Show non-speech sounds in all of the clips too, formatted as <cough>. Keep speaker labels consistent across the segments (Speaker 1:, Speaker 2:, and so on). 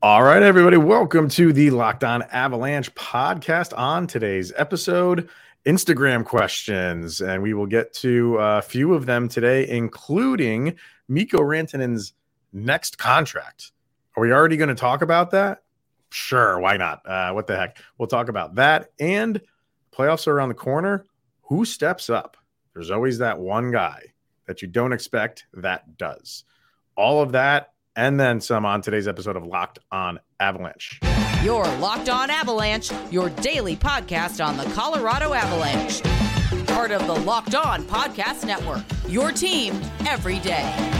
Speaker 1: All right, everybody, welcome to the Locked On Avalanche podcast. On today's episode, Instagram questions, and we will get to a few of them today, including Mikko Rantanen's next contract. Are we already going to talk about that? Sure, why not? Uh, what the heck? We'll talk about that. And playoffs are around the corner. Who steps up? There's always that one guy that you don't expect that does. All of that and then some on today's episode of Locked On Avalanche.
Speaker 2: Your Locked On Avalanche, your daily podcast on the Colorado Avalanche. Part of the Locked On Podcast Network. Your team every day.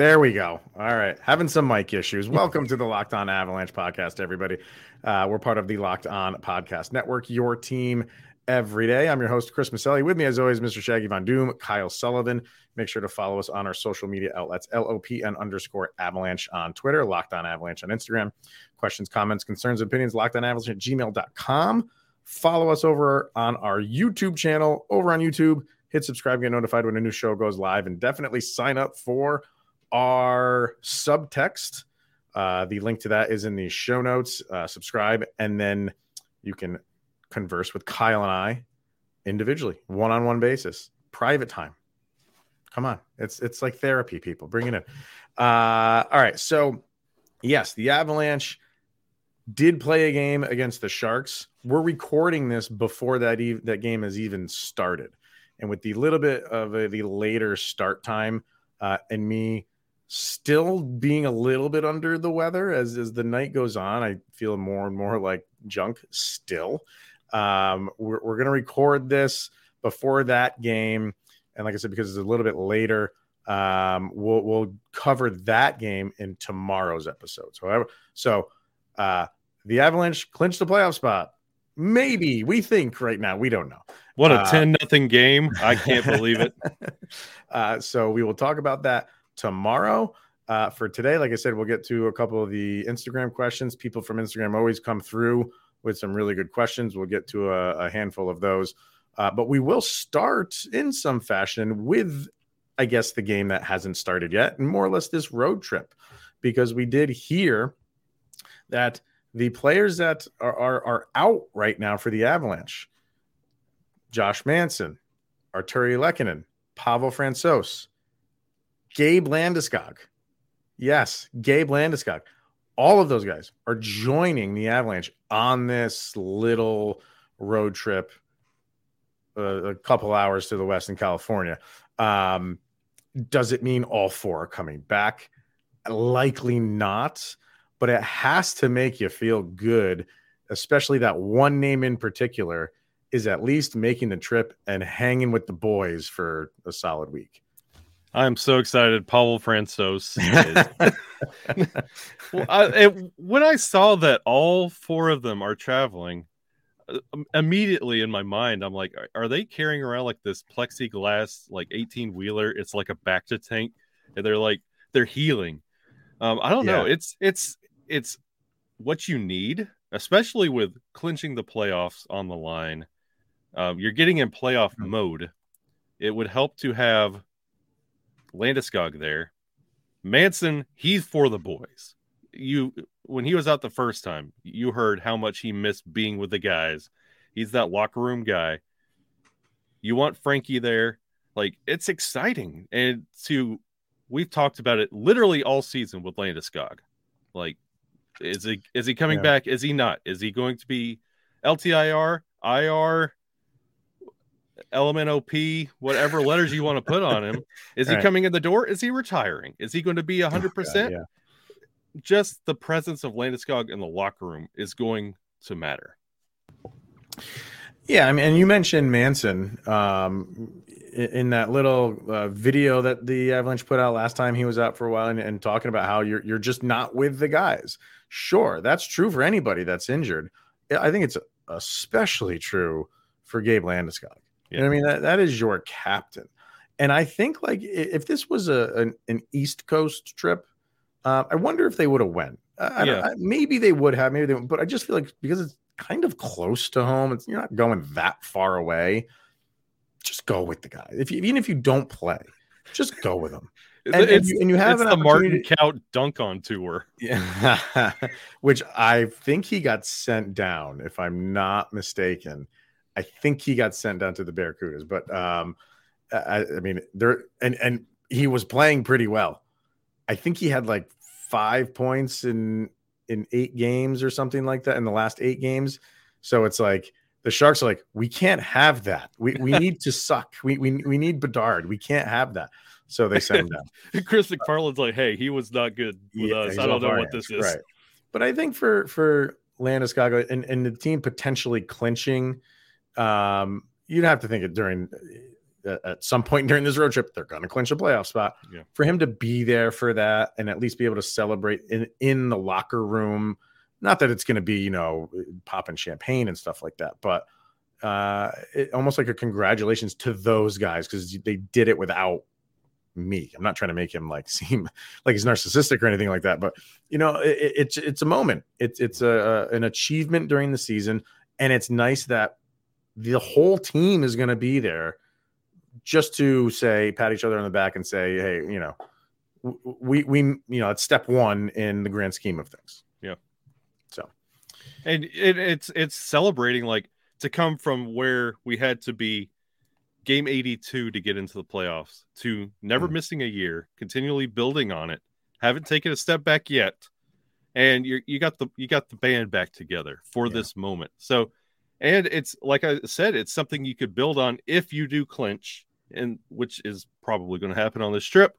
Speaker 1: There we go. All right. Having some mic issues. Welcome to the Locked On Avalanche podcast, everybody. Uh, we're part of the Locked On Podcast Network, your team every day. I'm your host, Chris Maselli. With me, as always, Mr. Shaggy Von Doom, Kyle Sullivan. Make sure to follow us on our social media outlets, LOPN underscore avalanche on Twitter, Locked On Avalanche on Instagram. Questions, comments, concerns, opinions, locked on avalanche at gmail.com. Follow us over on our YouTube channel, over on YouTube. Hit subscribe, get notified when a new show goes live, and definitely sign up for our subtext. Uh, the link to that is in the show notes. Uh, subscribe, and then you can converse with Kyle and I individually, one on one basis, private time. Come on, it's it's like therapy. People, bring it in. Uh, all right, so yes, the Avalanche did play a game against the Sharks. We're recording this before that e- that game has even started, and with the little bit of a, the later start time, uh, and me still being a little bit under the weather as as the night goes on. I feel more and more like junk still. Um, we're we're gonna record this before that game, and like I said, because it's a little bit later, um, we'll we'll cover that game in tomorrow's episode. So so uh, the Avalanche clinched the playoff spot. Maybe we think right now we don't know.
Speaker 3: What a uh, ten nothing game! I can't believe it. <laughs>
Speaker 1: uh, so we will talk about that tomorrow. Uh, for today, like I said, we'll get to a couple of the Instagram questions. People from Instagram always come through with some really good questions. We'll get to a, a handful of those. Uh, but we will start in some fashion with, I guess, the game that hasn't started yet, and more or less this road trip, because we did hear that the players that are, are, are out right now for the Avalanche Josh Manson, Artturi Lehkonen, Pavel Francouz, Gabe Landeskog. Yes, Gabe Landeskog. All of those guys are joining the Avalanche on this little road trip, uh, a couple hours to the west in California. Um, does it mean all four are coming back? Likely not, but it has to make you feel good, especially that one name in particular is at least making the trip and hanging with the boys for a solid week.
Speaker 3: I'm so excited. Pavel Francouz. <laughs> well, I, it, when I saw that all four of them are traveling, uh, um, immediately in my mind, I'm like, are, are they carrying around like this plexiglass, like 18 wheeler? It's like a bacta tank. and they're like they're healing. Um, I don't yeah. know. It's it's it's what you need, especially with clinching the playoffs on the line. Um, you're getting in playoff mm-hmm. mode. It would help to have Landeskog there. Manson, he's for the boys. You when he was out the first time, you heard how much he missed being with the guys. He's that locker room guy. You want Frankie there. Like it's exciting. And to we've talked about it literally all season with Landeskog. Like, is he is he coming yeah. back? Is he not? Is he going to be LTIR, IR, LMNOP, whatever letters you want to put on him. Is he right. coming in the door? Is he retiring? Is he going to be 100%? Oh, yeah. Just the presence of Landeskog in the locker room is going to matter.
Speaker 1: Yeah, I mean, and you mentioned Manson um, in that little uh, video that the Avalanche put out last time he was out for a while, and, and talking about how you're you're just not with the guys. Sure, that's true for anybody that's injured. I think it's especially true for Gabe Landeskog. You know I mean? That, that is your captain. And I think like if this was a an, an East Coast trip, uh, I wonder if they would have went. I, yeah. I, maybe they would have, maybe they, would, but I just feel like because it's kind of close to home. It's, you're not going that far away. Just go with the guy. If you, even if you don't play, just go with him. <laughs> And, and you, and you have an
Speaker 3: the Martin Kaut dunk on tour.
Speaker 1: Yeah, <laughs> which I think he got sent down, if I'm not mistaken. I think he got sent down to the Barracudas, but um, I, I mean, there and and he was playing pretty well. I think he had like five points in in eight games or something like that in the last eight games. So it's like the Sharks are like, we can't have that. We we need to suck. We we we need Bedard. We can't have that. So they sent him down. <laughs>
Speaker 3: Chris McFarland's like, hey, he was not good with
Speaker 1: Yeah,
Speaker 3: us. I don't know what this is.
Speaker 1: Right. But I think for for Landeskog and, and the team potentially clinching, um, you'd have to think it during uh, at some point during this road trip, they're going to clinch a playoff spot.
Speaker 3: Yeah.
Speaker 1: For him to be there for that and at least be able to celebrate in in the locker room, not that it's going to be you know popping champagne and stuff like that, but uh, it, almost like a congratulations to those guys because they did it without me. I'm not trying to make him like <laughs> seem like he's narcissistic or anything like that, but you know, it, it's it's a moment. It's it's a, a an achievement during the season, and it's nice that the whole team is going to be there just to say pat each other on the back and say, hey, you know, we we you know it's step one in the grand scheme of things.
Speaker 3: Yeah.
Speaker 1: So
Speaker 3: and it, it's it's celebrating like to come from where we had to be game 82 to get into the playoffs to never
Speaker 1: Mhm.
Speaker 3: missing a year continually building on it haven't taken a step back yet and you you got the you got the band back together for
Speaker 1: Yeah.
Speaker 3: this moment so and it's like i said it's something you could build on if you do clinch and which is probably going to happen on this trip.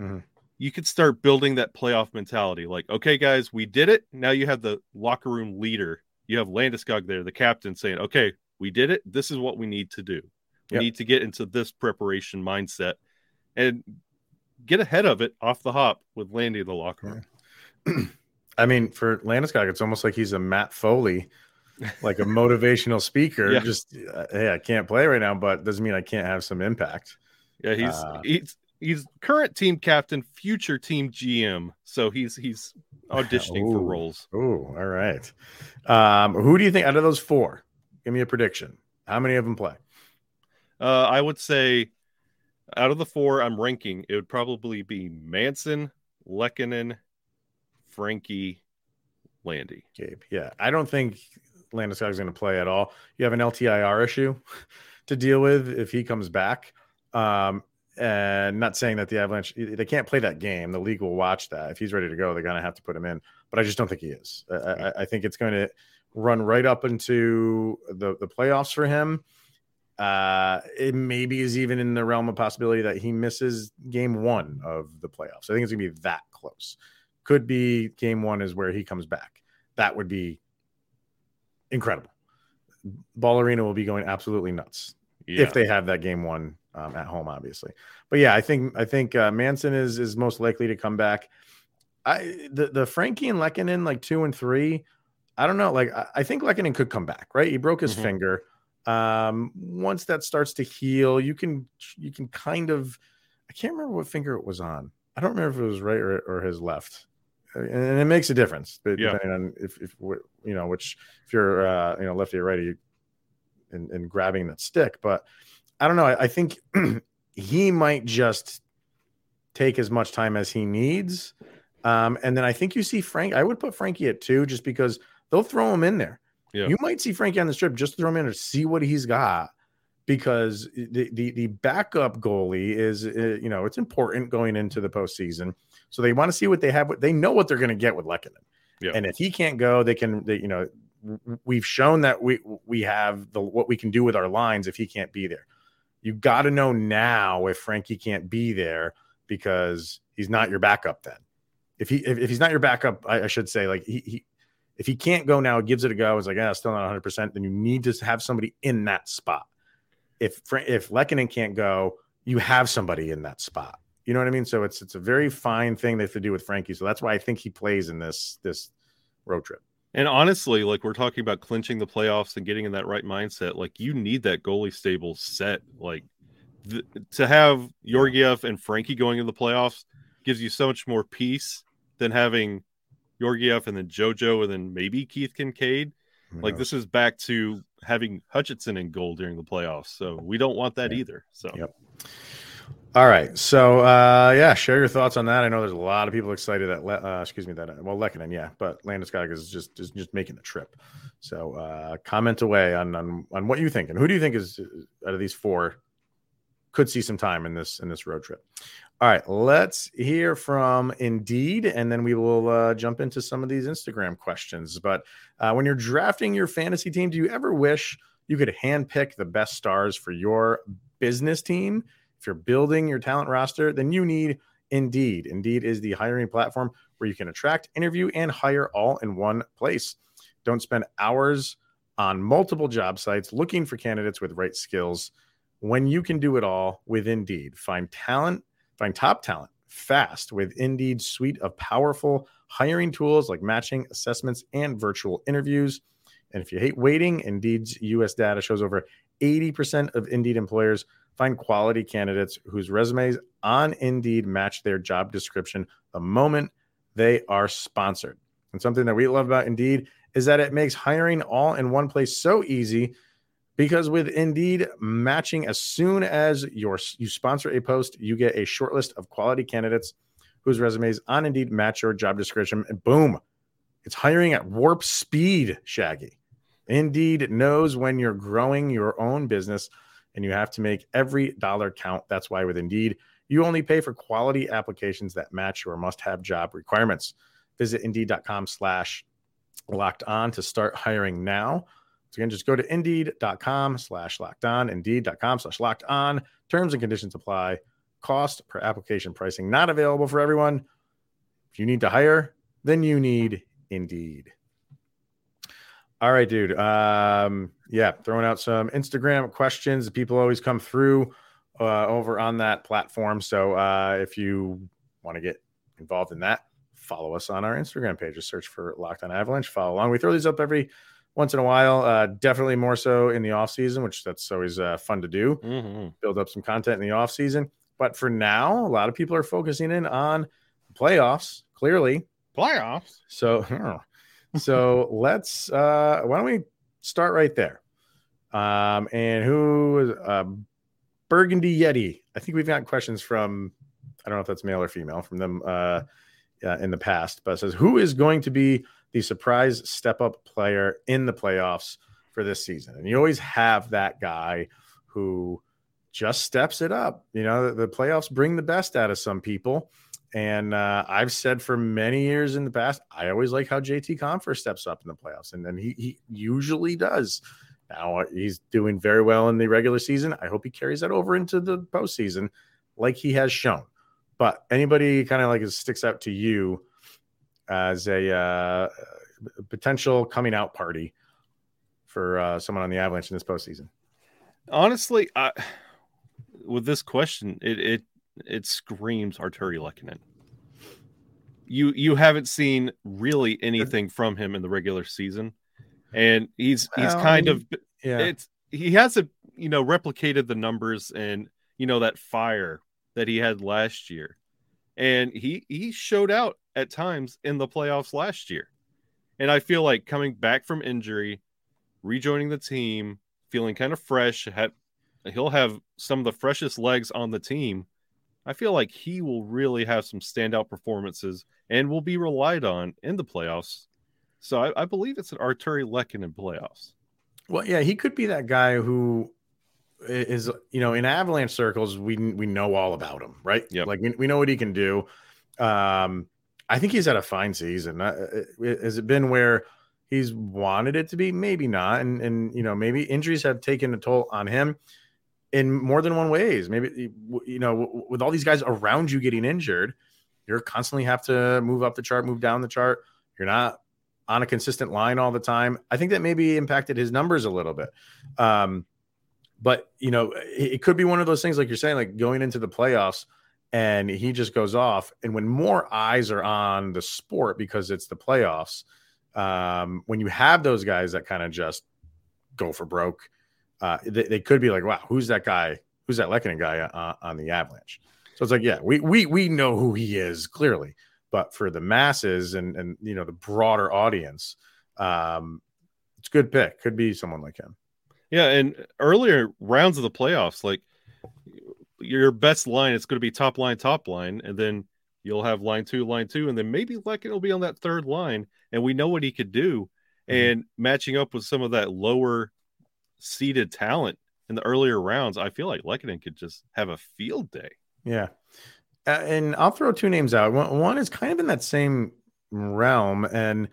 Speaker 1: Mhm.
Speaker 3: you could start building that playoff mentality like okay guys we did it. Now you have the locker room leader. You have landeskog there the captain saying okay we did it. This is what we need to do. We
Speaker 1: Yep.
Speaker 3: need to get into this preparation mindset and get ahead of it off the hop with landing in the locker room <clears throat>
Speaker 1: I mean, for Landeskog, it's almost like he's a Matt Foley, like a motivational speaker.
Speaker 3: Yeah.
Speaker 1: Just uh, hey, I can't play right now, but doesn't mean I can't have some impact.
Speaker 3: yeah he's
Speaker 1: Uh,
Speaker 3: he's he's current team captain future team gm so he's he's <laughs> auditioning for roles
Speaker 1: Oh, all right. Um, who do you think out of those four? Give me a prediction. How many of them play?
Speaker 3: Uh, I would say out of the four I'm ranking, it would probably be Manson, Lehkonen, Frankie, Landy.
Speaker 1: Gabe. Yeah, I don't think Landeskog's going to play at all. You have an LTIR issue <laughs> to deal with if he comes back. Um, and not saying that the Avalanche they can't play that game. The league will watch that. If he's ready to go, they're going to have to put him in. But I just don't think he is. I, I, I think it's going to run right up into the the playoffs for him. Uh, it maybe is even in the realm of possibility that he misses game one of the playoffs. I think it's gonna be that close. Could be game one is where he comes back. That would be incredible. Ball Arena will be going absolutely nuts
Speaker 3: Yeah.
Speaker 1: if they have that game one um, at home, obviously. But yeah, I think I think uh, Manson is is most likely to come back. I the the Frankie and Lehkonen like two and three. I don't know. Like I, I think Lehkonen could come back. Right, he broke his
Speaker 3: Mhm.
Speaker 1: finger. Um, once that starts to heal, you can you can kind of. I can't remember what finger it was on. I don't remember if it was right or, or his left, and it makes a difference but
Speaker 3: Yeah.
Speaker 1: depending on if, if you know which if you're uh, you know lefty or righty, and, and grabbing that stick. But I don't know. I, I think <clears throat> he might just take as much time as he needs. Um, and then I think you see Frank. I would put Frankie at two just because they'll throw him in there.
Speaker 3: Yeah.
Speaker 1: You might see Frankie on the strip just to throw him in to see what he's got because the, the the backup goalie is uh, you know it's important going into the postseason. So they want to see what they have. What they know what they're going to get with Lehkonen.
Speaker 3: Yeah.
Speaker 1: And if he can't go, they can. They, you know, we've shown that we we have the what we can do with our lines if he can't be there. You got to know now if Frankie can't be there because he's not your backup. Then, if he if, if he's not your backup, I, I should say like he, he if he can't go now, gives it a go. It's like yeah, still not 100. percent Then you need to have somebody in that spot. If if Lehkonen can't go, you have somebody in that spot. You know what I mean? So it's it's a very fine thing they have to do with Frankie. So that's why I think he plays in this this road trip.
Speaker 3: And honestly, like we're talking about clinching the playoffs and getting in that right mindset, like you need that goalie stable set. Like th- to have Georgiev and Frankie going in the playoffs gives you so much more peace than having Georgiev and then JoJo and then maybe Keith Kinkaid. Like this is back to having Hutchinson in goal during the playoffs. So we don't want that
Speaker 1: Yeah.
Speaker 3: either. So
Speaker 1: Yep. All right. So uh, yeah, share your thoughts on that. I know there's a lot of people excited that Le- uh, excuse me that uh, well Lehkonen, yeah, but Landeskog is just is just making the trip. So uh, comment away on, on on what you think and who do you think is uh, out of these four could see some time in this in this road trip. All right, let's hear from Indeed, and then we will uh, jump into some of these Instagram questions. But uh, when you're drafting your fantasy team, do you ever wish you could handpick the best stars for your business team? If you're building your talent roster, then you need Indeed. Indeed is the hiring platform where you can attract, interview, and hire all in one place. Don't spend hours on multiple job sites looking for candidates with right skills when you can do it all with Indeed. Find talent, find top talent fast with Indeed's suite of powerful hiring tools like matching, assessments, and virtual interviews. And if you hate waiting, Indeed's US data shows over 80% of Indeed employers find quality candidates whose resumes on Indeed match their job description the moment they are sponsored. And something that we love about Indeed is that it makes hiring all in one place so easy because with Indeed matching as soon as your you sponsor a post, you get a short list of quality candidates whose resumes on Indeed match your job description and boom, it's hiring at warp speed, Shaggy. Indeed knows when you're growing your own business and you have to make every dollar count. That's why with Indeed, you only pay for quality applications that match your must-have job requirements. Visit indeed.com slash locked on to start hiring now. So again, just go to indeed.com slash locked on, indeed.com slash locked on. Terms and conditions apply. Cost per application pricing not available for everyone. If you need to hire, then you need Indeed. All right, dude. Um, yeah, throwing out some Instagram questions. People always come through uh, over on that platform. So uh, if you want to get involved in that, follow us on our Instagram page. Just search for Locked On Avalanche. Follow along. We throw these up every once in a while. Uh, definitely more so in the off season, which that's always uh, fun to do.
Speaker 3: Mhm.
Speaker 1: Build up some content in the off season. But for now, a lot of people are focusing in on playoffs. Clearly,
Speaker 3: playoffs.
Speaker 1: so, <laughs> so let's. Uh, why don't we start right there? Um, and who is uh, Burgundy Yeti? I think we've got questions from. I don't know if that's male or female from them uh, uh, in the past, but says who is going to be the surprise step up player in the playoffs for this season? And you always have that guy who just steps it up. You know, the, the playoffs bring the best out of some people. And uh, I've said for many years in the past, I always like how JT Compher steps up in the playoffs, and then he he usually does. Now uh, he's doing very well in the regular season. I hope he carries that over into the postseason, like he has shown. But anybody kind of like sticks out to you as a uh, potential coming out party for uh, someone on the Avalanche in this postseason?
Speaker 3: Honestly, I, with this question, it it it screams Artturi Lehkonen. You you haven't seen really anything from him in the regular season, and he's he's
Speaker 1: Well,
Speaker 3: kind of
Speaker 1: Yeah,
Speaker 3: it's he hasn't you know replicated the numbers and you know that fire that he had last year, and he he showed out at times in the playoffs last year, and I feel like coming back from injury, rejoining the team, feeling kind of fresh, had he'll have some of the freshest legs on the team. I feel like he will really have some standout performances and will be relied on in the playoffs. So I, I believe it's an Artturi Lehkonen in playoffs.
Speaker 1: Well, yeah, he could be that guy who is, you know, in Avalanche circles, we we know all about him, right?
Speaker 3: Yeah,
Speaker 1: Like we, we know what he can do. Um, I think he's had a fine season. Uh, has it been where he's wanted it to be? Maybe not. And and you know, maybe injuries have taken a toll on him in more than one ways. Maybe you know, with all these guys around you getting injured, you're constantly have to move up the chart, move down the chart. You're not on a consistent line all the time. I think that maybe impacted his numbers a little bit. Um, but you know, it, could be one of those things, like you're saying, like going into the playoffs, and he just goes off. And when more eyes are on the sport because it's the playoffs, um, when you have those guys that kind of just go for broke, uh, they, they could be like, "Wow, who's that guy? Who's that Lehkonen guy uh, on the Avalanche?" So it's like, yeah, we we we know who he is clearly, but for the masses and and you know the broader audience, um, it's a good pick. Could be someone like him.
Speaker 3: Yeah, and earlier rounds of the playoffs, like your best line, it's going to be top line, top line, and then you'll have line two, line two, and then maybe Lehkonen will be on that third line, and we know what he could do. Mm-hmm. And matching up with some of that lower seeded talent in the earlier rounds, I feel like Lehkonen could just have a field day.
Speaker 1: Yeah. Uh, and I'll throw two names out. One, one is kind of in that same realm, and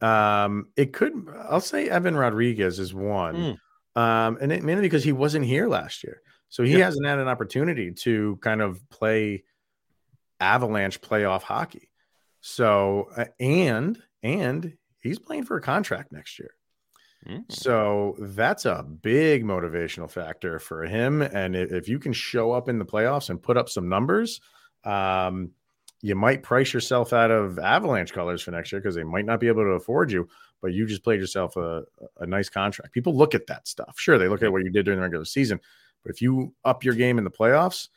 Speaker 1: um, it could. I'll say Evan Rodrigues is one, mm. um, and it, mainly because he wasn't here last year, so he hasn't had an opportunity to kind of play Avalanche playoff hockey. So uh, and and he's playing for a contract next year. Mm. So that's a big motivational factor for him. And if you can show up in the playoffs and put up some numbers, um, you might price yourself out of Avalanche colors for next year because they might not be able to afford you, but you just played yourself a, a nice contract. People look at that stuff. Sure, they look at what you did during the regular season, but if you up your game in the playoffs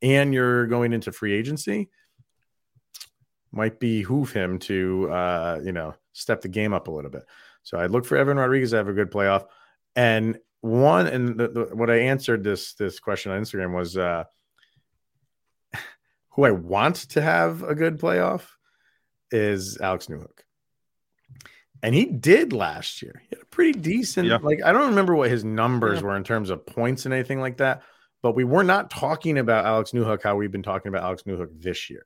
Speaker 1: and you're going into free agency, might behoove him to uh, you know step the game up a little bit. So I look for Evan Rodrigues to have a good playoff. And one, and the, the, what I answered this this question on Instagram was uh, <laughs> who I want to have a good playoff is Alex Newhook. And he did last year. He had a pretty decent, yeah. like I don't remember what his numbers yeah. were in terms of points and anything like that. But we were not talking about Alex Newhook how we've been talking about Alex Newhook this year,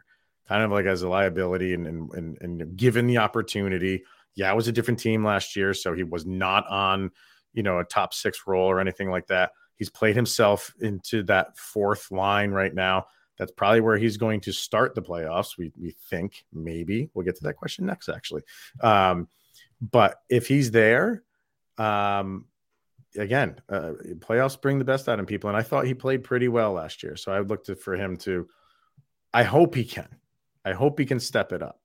Speaker 1: kind of like as a liability and and and, and given the opportunity yeah, it was a different team last year, so he was not on, you know, a top six role or anything like that. He's played himself into that fourth line right now. That's probably where he's going to start the playoffs. We we think maybe we'll get to that question next, actually. Um, but if he's there, um, again, uh, playoffs bring the best out in people, and I thought he played pretty well last year. So I looked for him to. I hope he can. I hope he can step it up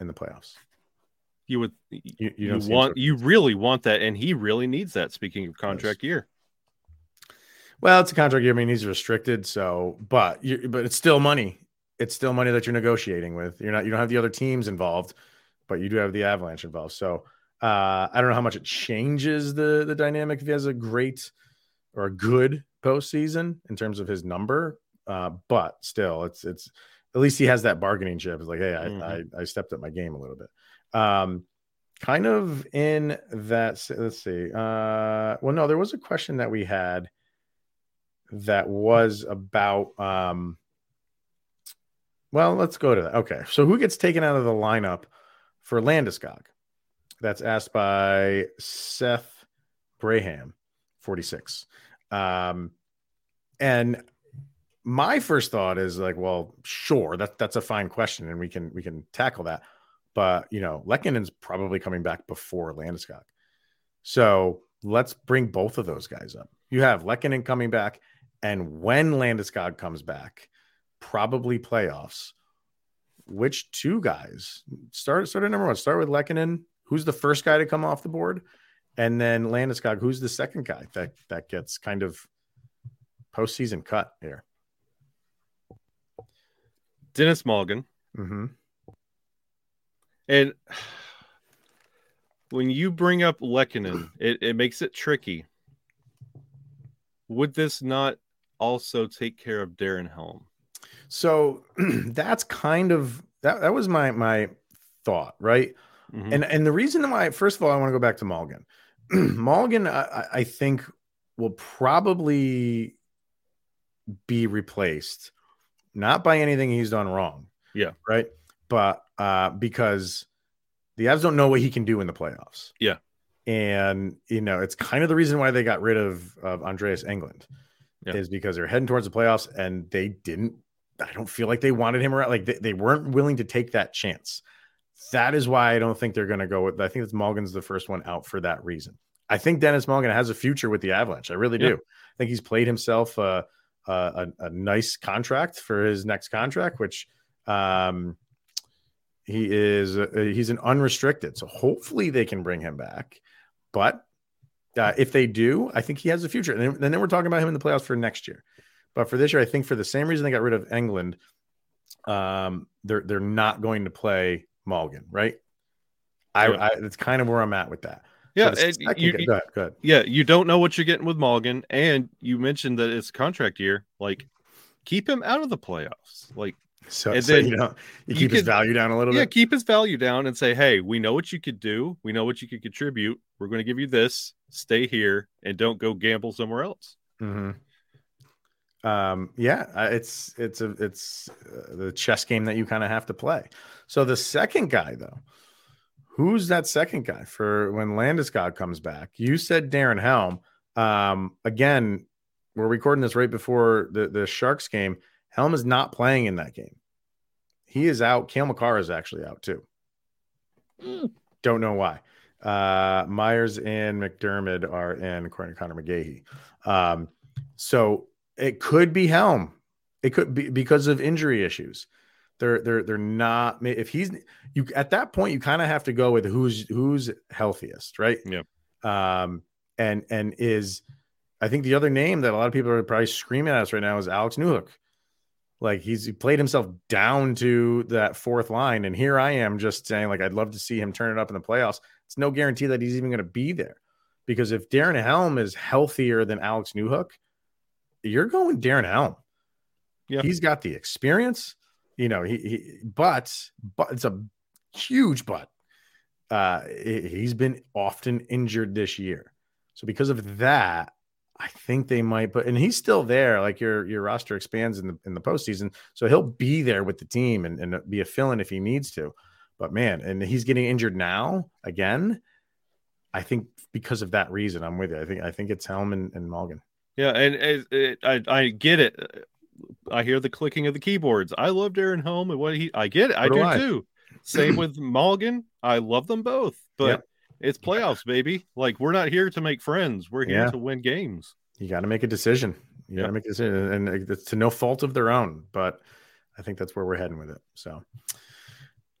Speaker 1: in the playoffs
Speaker 3: you would you, you, you want you really want that, and he really needs that. Speaking of contract yes. year,
Speaker 1: well, it's a contract year. I mean, he's restricted, so but you but it's still money. It's still money that you're negotiating with. You're not you don't have the other teams involved, but you do have the Avalanche involved. So uh, I don't know how much it changes the the dynamic if he has a great or a good postseason in terms of his number. Uh, but still, it's it's at least he has that bargaining chip. It's like, hey, I, mm-hmm. I, I stepped up my game a little bit. Um, kind of in that, let's see. Uh, well, no, there was a question that we had that was about. Um, well, let's go to that. Okay, so who gets taken out of the lineup for Landeskog? That's asked by Seth Braham, forty six. Um, and my first thought is like, well, sure, that that's a fine question, and we can we can tackle that. But you know, Lehkonen's probably coming back before Landeskog. So let's bring both of those guys up. You have Lehkonen coming back, and when Landeskog comes back, probably playoffs. Which two guys start? Start at number one. Start with Lekkinen. Who's the first guy to come off the board? And then Landeskog, who's the second guy that that gets kind of postseason cut here?
Speaker 3: Denis Malgin.
Speaker 1: Mm-hmm.
Speaker 3: And when you bring up Lehkonen, it, it makes it tricky. Would this not also take care of Darren Helm?
Speaker 1: So <clears throat> that's kind of that that was my my thought, right? Mm-hmm. And and the reason why, first of all, I want to go back to Malgin. <clears throat> Malgin, I, I think, will probably be replaced, not by anything he's done wrong.
Speaker 3: Yeah.
Speaker 1: Right but uh, because the Avs don't know what he can do in the playoffs.
Speaker 3: Yeah.
Speaker 1: And you know, it's kind of the reason why they got rid of, of Andreas Englund yeah. is because they're heading towards the playoffs and they didn't I don't feel like they wanted him around. Like they, they weren't willing to take that chance. That is why I don't think they're going to go with. I think it's Malgin's the first one out for that reason. I think Denis Malgin has a future with the Avalanche. I really do. Yeah. I think he's played himself a, a, a, nice contract for his next contract, which um, he is uh, he's an unrestricted, so hopefully they can bring him back. But uh, if they do, I think he has a future. And then, then, we're talking about him in the playoffs for next year. But for this year, I think for the same reason they got rid of Englund, um, they're they're not going to play Malgin, right? I, I that's kind of where I'm at with that.
Speaker 3: Yeah,
Speaker 1: So second
Speaker 3: you-
Speaker 1: go ahead, go ahead.
Speaker 3: Yeah, you don't know what you're getting with Malgin, and you mentioned that it's contract year. Like, keep him out of the playoffs. Like,
Speaker 1: So,
Speaker 3: and
Speaker 1: so
Speaker 3: then
Speaker 1: you know you
Speaker 3: you
Speaker 1: keep his
Speaker 3: could-
Speaker 1: value down a little
Speaker 3: yeah,
Speaker 1: bit.
Speaker 3: Yeah, keep his value down and say, hey, we know what you could do. We know what you could contribute. We're going to give you this. Stay here and don't go gamble somewhere else.
Speaker 1: hmm Um, yeah, it's it's a it's uh, the chess game that you kind of have to play. So the second guy, though, who's that second guy for when Landeskog comes back? You said Darren Helm. Um, again, we're recording this right before the the Sharks game. Helm is not playing in that game. He is out. Cale Makar is actually out too. Don't know why. Uh, Myers and McDermott are in, according to Connor McGahey. Um, so it could be Helm. It could be because of injury issues. They're they're they're not. If he's you at that point, you kind of have to go with who's who's healthiest, right?
Speaker 3: Yep.
Speaker 1: Um, and and is I think the other name that a lot of people are probably screaming at us right now is Alex Newhook. Like he's he played himself down to that fourth line, and here I am just saying like I'd love to see him turn it up in the playoffs. It's no guarantee that he's even going to be there because if Darren Helm is healthier than Alex Newhook, you're going Darren Helm.
Speaker 3: Yeah.
Speaker 1: He's got the experience, you know, he, he but but it's a huge but. Uh he- he's been often injured this year. So because of that, I think they might put and he's still there. Like your your roster expands in the in the postseason. So he'll be there with the team and, and be a fill-in if he needs to. But man, and he's getting injured now again. I think because of that reason, I'm with you. I think I think it's Helm and, and Malgin.
Speaker 3: Yeah, and it, it, I I get it. I hear the clicking of the keyboards. I love Darren Helm and what he. I get it. I
Speaker 1: do
Speaker 3: do
Speaker 1: I.
Speaker 3: too. Same with Mulligan. I love them both, but
Speaker 1: Yep.
Speaker 3: It's playoffs, baby. Like we're not here to make friends. We're here
Speaker 1: Yeah.
Speaker 3: to win games.
Speaker 1: You got to make a decision. You got to make a decision, and it's to no fault of their own. But I think that's where we're heading with it. So,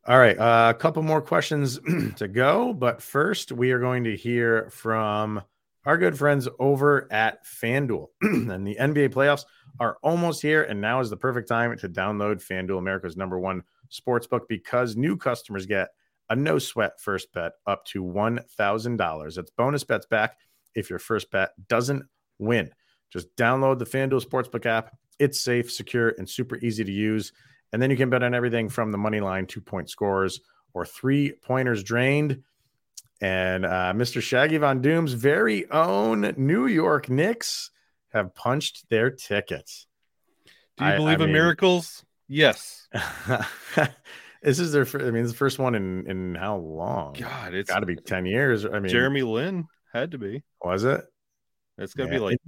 Speaker 1: all right, uh, a couple more questions <clears throat> to go. But first, we are going to hear from our good friends over at FanDuel. <clears throat> and the NBA playoffs are almost here, and now is the perfect time to download FanDuel, America's number one sports book, because new customers get a no sweat first bet up to $1,000. That's bonus bets back if your first bet doesn't win. Just download the FanDuel Sportsbook app. It's safe, secure, and super easy to use. And then you can bet on everything from the money line, two point scores, or three pointers drained. And uh, Mr. Shaggy Von Doom's very own New York Knicks have punched their tickets.
Speaker 3: Do you
Speaker 1: I-
Speaker 3: believe
Speaker 1: I
Speaker 3: in
Speaker 1: mean-
Speaker 3: miracles? Yes. <laughs>
Speaker 1: this is their. I mean, it's the first one in in how long?
Speaker 3: God, it's
Speaker 1: got to be ten years. I mean,
Speaker 3: Jeremy Lin had to be.
Speaker 1: was it?
Speaker 3: It's gonna
Speaker 1: Yeah.
Speaker 3: be like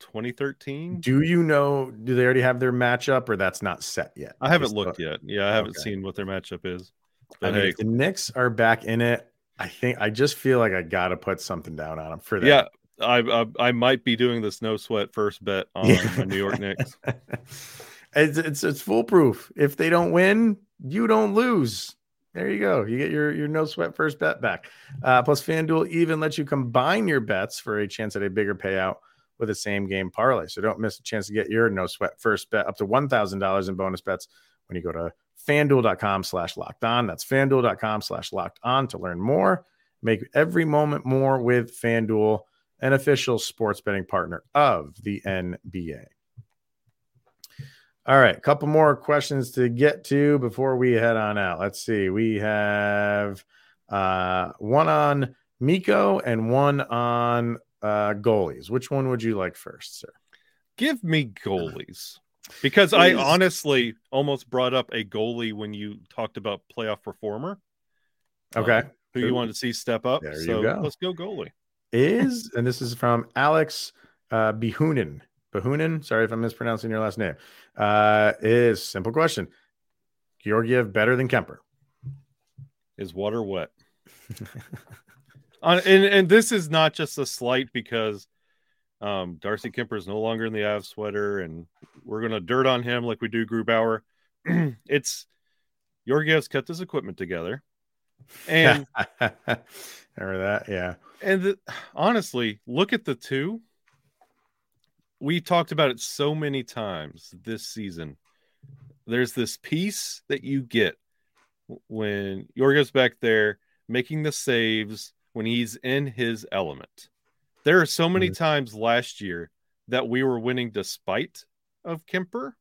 Speaker 3: 2013.
Speaker 1: Do you know? Do they already have their matchup, or that's not set yet?
Speaker 3: I haven't looked yet. Yeah, I haven't
Speaker 1: Okay.
Speaker 3: seen what their matchup is.
Speaker 1: I
Speaker 3: But
Speaker 1: mean,
Speaker 3: hey,
Speaker 1: if the Knicks are back in it, I think I just feel like I got to put something down on them for that.
Speaker 3: yeah, I, I I might be doing this no sweat first bet on the New York Knicks. <laughs>
Speaker 1: it's, it's it's foolproof. If they don't win, you don't lose. There you go. You get your your no sweat first bet back. Uh, plus, FanDuel even lets you combine your bets for a chance at a bigger payout with a same game parlay. So don't miss a chance to get your no sweat first bet up to one thousand dollars in bonus bets when you go to fanduel.com slash locked on. That's fanduel.com slash locked on to learn more. Make every moment more with FanDuel, an official sports betting partner of the NBA. All right, a couple more questions to get to before we head on out. Let's see. We have uh, one on Mikko and one on uh, goalies. Which one would you like first, sir?
Speaker 3: Give me goalies because I honestly almost brought up a goalie when you talked about playoff performer.
Speaker 1: Okay.
Speaker 3: Um, who you
Speaker 1: Ooh.
Speaker 3: wanted to see step up?
Speaker 1: There you
Speaker 3: so
Speaker 1: go.
Speaker 3: let's go goalie.
Speaker 1: Is, and this is from Alex uh, Bihunin. Bihunin, sorry if I'm mispronouncing your last name. Uh, is simple question Georgiev better than Kuemper?
Speaker 3: Is water wet? <laughs> On, and and this is not just a slight because um, Darcy Kuemper is no longer in the Av sweater, and we're gonna dirt on him like we do Grubauer. <clears throat> it's Georgiev's kept his equipment together, and <laughs>
Speaker 1: Remember that? Yeah.
Speaker 3: and the, honestly, look at the two. We talked about it so many times this season. There's this piece that you get when Yorgo's back there making the saves when he's in his element. There are so many
Speaker 1: Mhm.
Speaker 3: times last year that we were winning despite of Kuemper.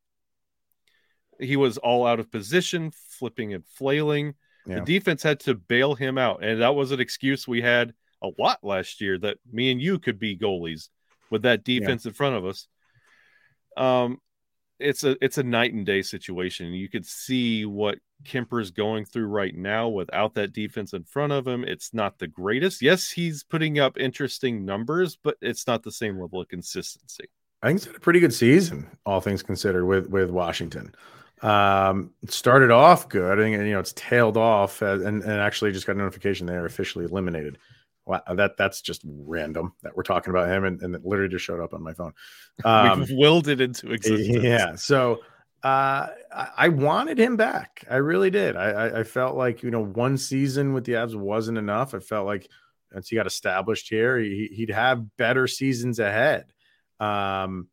Speaker 3: He was all out of position, flipping and flailing.
Speaker 1: Yeah.
Speaker 3: The defense had to bail him out, and that was an excuse we had a lot last year that me and you could be goalies with that defense in front of us. Um, it's a it's a night and day situation. You could see what Kuemper's going through right now without that defense in front of him. It's not the greatest. Yes, he's putting up interesting numbers, but it's not the same level of consistency.
Speaker 1: I think he's had a pretty good season, all things considered, with with Washington. Um, it started off good, and you know it's tailed off, as, and and actually just got a notification they are officially eliminated. Wow, that that's just random that we're talking about him, and, and it literally just showed up on my phone. <laughs> Um,
Speaker 3: We've willed it into existence.
Speaker 1: yeah, so uh, I, wanted him back. I really did. I, I I felt like you know one season with the Avs wasn't enough. I felt like once he got established here, he, he'd have better seasons ahead. Um,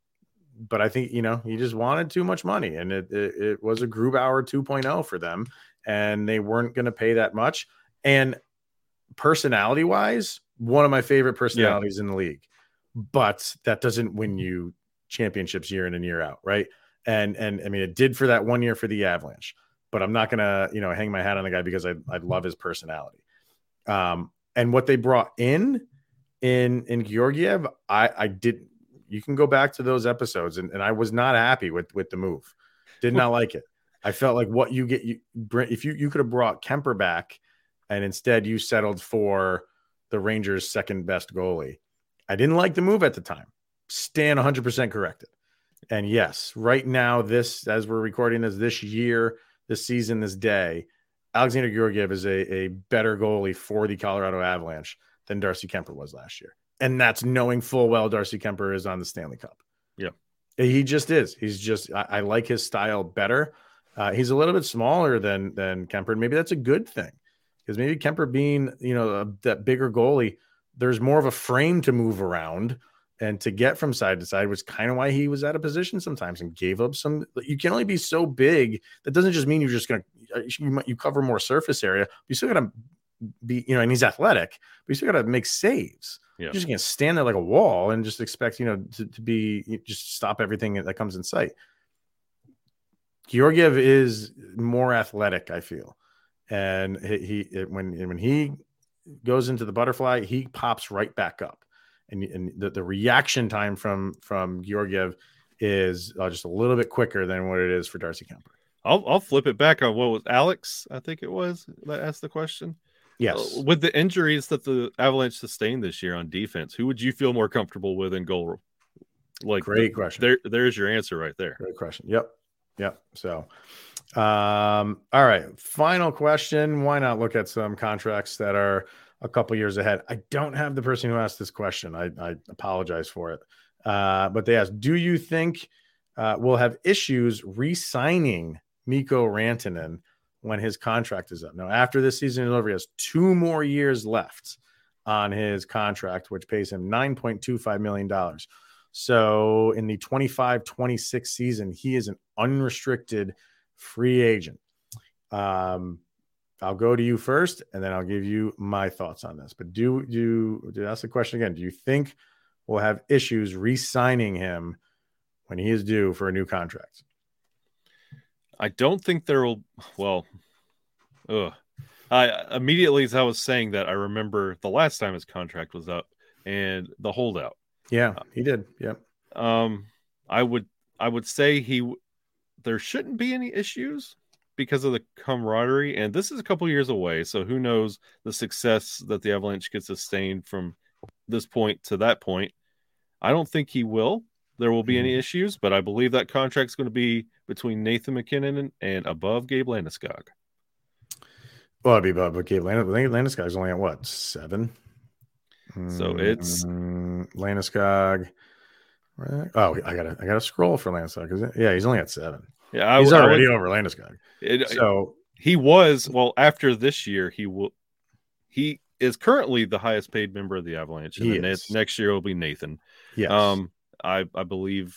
Speaker 1: but I think you know he just wanted too much money, and it it, it was a Grubauer 2.0 for them, and they weren't going to pay that much. And personality wise, one of my favorite personalities in the league, but that doesn't win you championships year in and year out, right? And and I mean, it did for that one year for the Avalanche, but I'm not gonna you know hang my hat on the guy because I I love his personality. Um, and what they brought in in in Georgiev, I I did. You can go back to those episodes, and, and I was not happy with with the move. Did not like it. I felt like what you get you bring if you you could have brought Kuemper back, and instead you settled for the Rangers' second best goalie. I didn't like the move at the time. Stan 100% corrected. And yes, right now, this as we're recording this this year, this season, this day, Alexander Georgiev is a, a better goalie for the Colorado Avalanche than Darcy Kuemper was last year. And that's knowing full well Darcy Kuemper is on the Stanley Cup.
Speaker 3: Yeah.
Speaker 1: He just is. He's just I, I like his style better. Uh, he's a little bit smaller than than Kuemper, and maybe that's a good thing because maybe Kuemper being you know a, that bigger goalie, there's more of a frame to move around and to get from side to side, was kind of why he was out of position sometimes and gave up some. You can only be so big. That doesn't just mean you're just gonna uh, you, you cover more surface area. You still gotta be you know, and he's athletic, but you still gotta make saves.
Speaker 3: Yeah.
Speaker 1: You're just gonna stand there like a wall and just expect you know to, to be just stop everything that comes in sight. Georgiev is more athletic, I feel, and he, he when when he goes into the butterfly, he pops right back up, and, and the, the reaction time from from Georgiev is uh, just a little bit quicker than what it is for Darcy Kuemper.
Speaker 3: I'll I'll flip it back on what was Alex, I think it was that asked the question.
Speaker 1: Yes,
Speaker 3: Uh, with the injuries that the Avalanche sustained this year on defense, who would you feel more comfortable with in goal? Like
Speaker 1: great question.
Speaker 3: There, there's your answer right there.
Speaker 1: Great question. Yep. Yep. So, um, all right. Final question. Why not look at some contracts that are a couple years ahead? I don't have the person who asked this question. I, I apologize for it. Uh, but they asked, do you think uh, we'll have issues re-signing Mikko Rantanen when his contract is up? Now, after this season is over, he has two more years left on his contract, which pays him $9.25 million. So in the 25 26 season, he is an unrestricted free agent. Um, I'll go to you first and then I'll give you my thoughts on this. But do you do ask the question again? Do you think we'll have issues re signing him when he is due for a new contract?
Speaker 3: I don't think there will. Well, ugh. I immediately as I was saying that, I remember the last time his contract was up and the holdout.
Speaker 1: Yeah, he did. Yep.
Speaker 3: Um, I would I would say he there shouldn't be any issues because of the camaraderie, and this is a couple years away, so who knows the success that the Avalanche could sustain from this point to that point. I don't think he will. There will be any issues, but I believe that contract's going to be between Nathan MacKinnon and, and above Gabe Landeskog.
Speaker 1: Well, it'd be but Gabe think Landeskog's only at what seven.
Speaker 3: So it's-
Speaker 1: Mm, Landeskog. Right. Oh, I gotta I gotta scroll for Landeskog. Is it? Yeah, he's only at seven.
Speaker 3: Yeah, I,
Speaker 1: he's
Speaker 3: I would-
Speaker 1: already over Landeskog.
Speaker 3: it-
Speaker 1: So
Speaker 3: he was well after this year. He will. He is currently the highest paid member of the Avalanche, and
Speaker 1: He
Speaker 3: then ne-
Speaker 1: is.
Speaker 3: next year will be Nathan.
Speaker 1: yes.
Speaker 3: Um, I I believe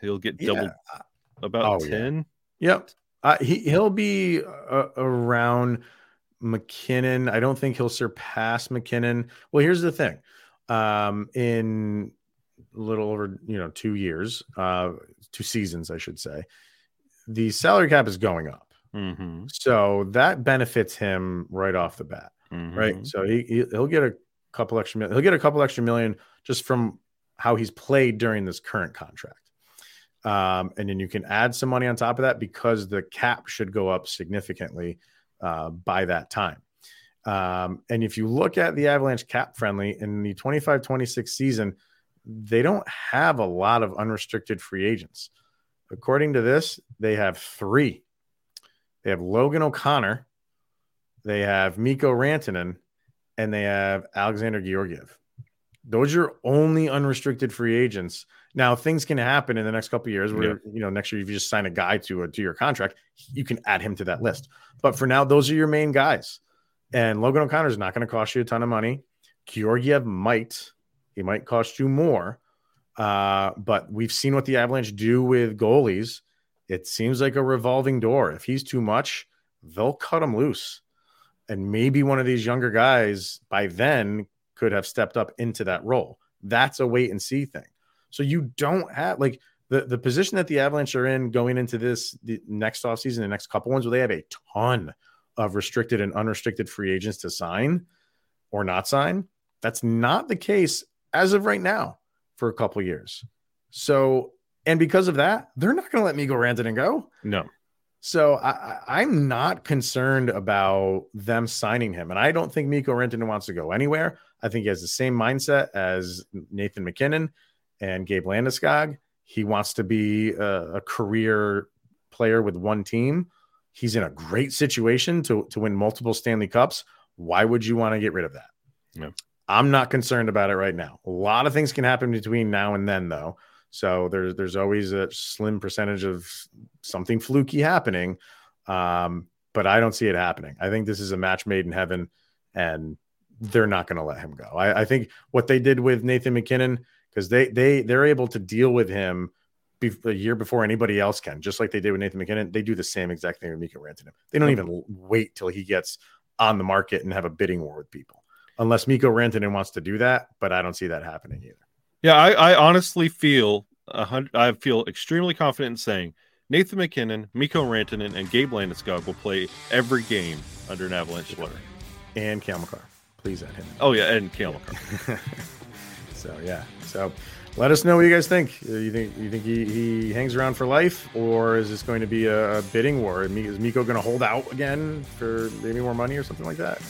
Speaker 3: he'll get
Speaker 1: Yeah.
Speaker 3: double about
Speaker 1: Oh, yeah.
Speaker 3: ten.
Speaker 1: Yep. Uh, he he'll be uh, around MacKinnon. I don't think he'll surpass MacKinnon. Well, here's the thing. Um, in a little over, you know, two years, uh, two seasons, I should say, the salary cap is going up.
Speaker 3: Mm-hmm.
Speaker 1: So that benefits him right off the bat,
Speaker 3: Mm-hmm.
Speaker 1: right? So he he- he'll get a couple extra million. He'll get a couple extra million just from how he's played during this current contract. Um, and then you can add some money on top of that because the cap should go up significantly uh, by that time. Um, and if you look at the Avalanche cap friendly in the 25 26 season, they don't have a lot of unrestricted free agents. According to this, they have three. They have Logan O'Connor, they have Mikko Rantanen, and they have Alexander Georgiev. Those are only unrestricted free agents. Now things can happen in the next couple of years. Where
Speaker 3: Yeah.
Speaker 1: you know next year if you just sign a guy to a to your contract, you can add him to that list. But for now, those are your main guys. And Logan O'Connor is not going to cost you a ton of money. Georgiev might. He might cost you more. Uh, but we've seen what the Avalanche do with goalies. It seems like a revolving door. If he's too much, they'll cut him loose. And maybe one of these younger guys by then could have stepped up into that role. That's a wait and see thing. So you don't have like the, the position that the Avalanche are in going into this the next offseason, the next couple ones where they have a ton of restricted and unrestricted free agents to sign or not sign. That's not the case as of right now for a couple years. So, and because of that, they're not going to let Mikko Rantanen go.
Speaker 3: No.
Speaker 1: So I, I'm not concerned about them signing him, and I don't think Mikko Rantanen wants to go anywhere. I think he has the same mindset as Nathan MacKinnon and Gabe Landeskog. He wants to be a, a career player with one team. He's in a great situation to to win multiple Stanley Cups. Why would you want to get rid of that?
Speaker 3: Yeah.
Speaker 1: I'm not concerned about it right now. A lot of things can happen between now and then, though. So there's there's always a slim percentage of something fluky happening. Um, but I don't see it happening. I think this is a match made in heaven, and they're not going to let him go. I, I think what they did with Nathan MacKinnon, because they they they're able to deal with him be, a year before anybody else can, just like they did with Nathan MacKinnon. They do the same exact thing with Mikko Rantanen. They don't even wait till he gets on the market and have a bidding war with people, unless Mikko Rantanen wants to do that. But I don't see that happening either.
Speaker 3: Yeah, I, I honestly feel a hundred, I feel extremely confident in saying Nathan MacKinnon, Mikko Rantanen, and Gabe Landeskog will play every game under an Avalanche sweater.
Speaker 1: And Cale Makar, please add him.
Speaker 3: Oh yeah, and Cale Makar. <laughs>
Speaker 1: So yeah. So let us know what you guys think. Uh, You think you think he, he hangs around for life, or is this going to be a, bidding war? Is Mikko going to hold out again for maybe more money or something like that?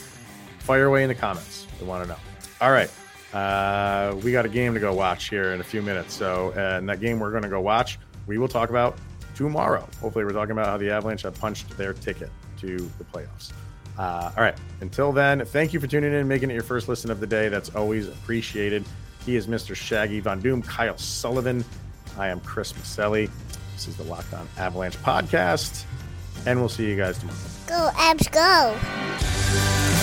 Speaker 1: Fire away in the comments. We want to know. All right. Uh, we got a game to go watch here in a few minutes. So, uh, and that game we're going to go watch, we will talk about tomorrow. Hopefully, we're talking about how the Avalanche have punched their ticket to the playoffs. Uh, all right. Until then, thank you for tuning in making it your first listen of the day. That's always appreciated. He is Mr. Shaggy Von Doom, Kyle Sullivan. I am Chris Maselli. This is the Locked On Avalanche podcast, and we'll see you guys tomorrow.
Speaker 4: Go, Avs, go.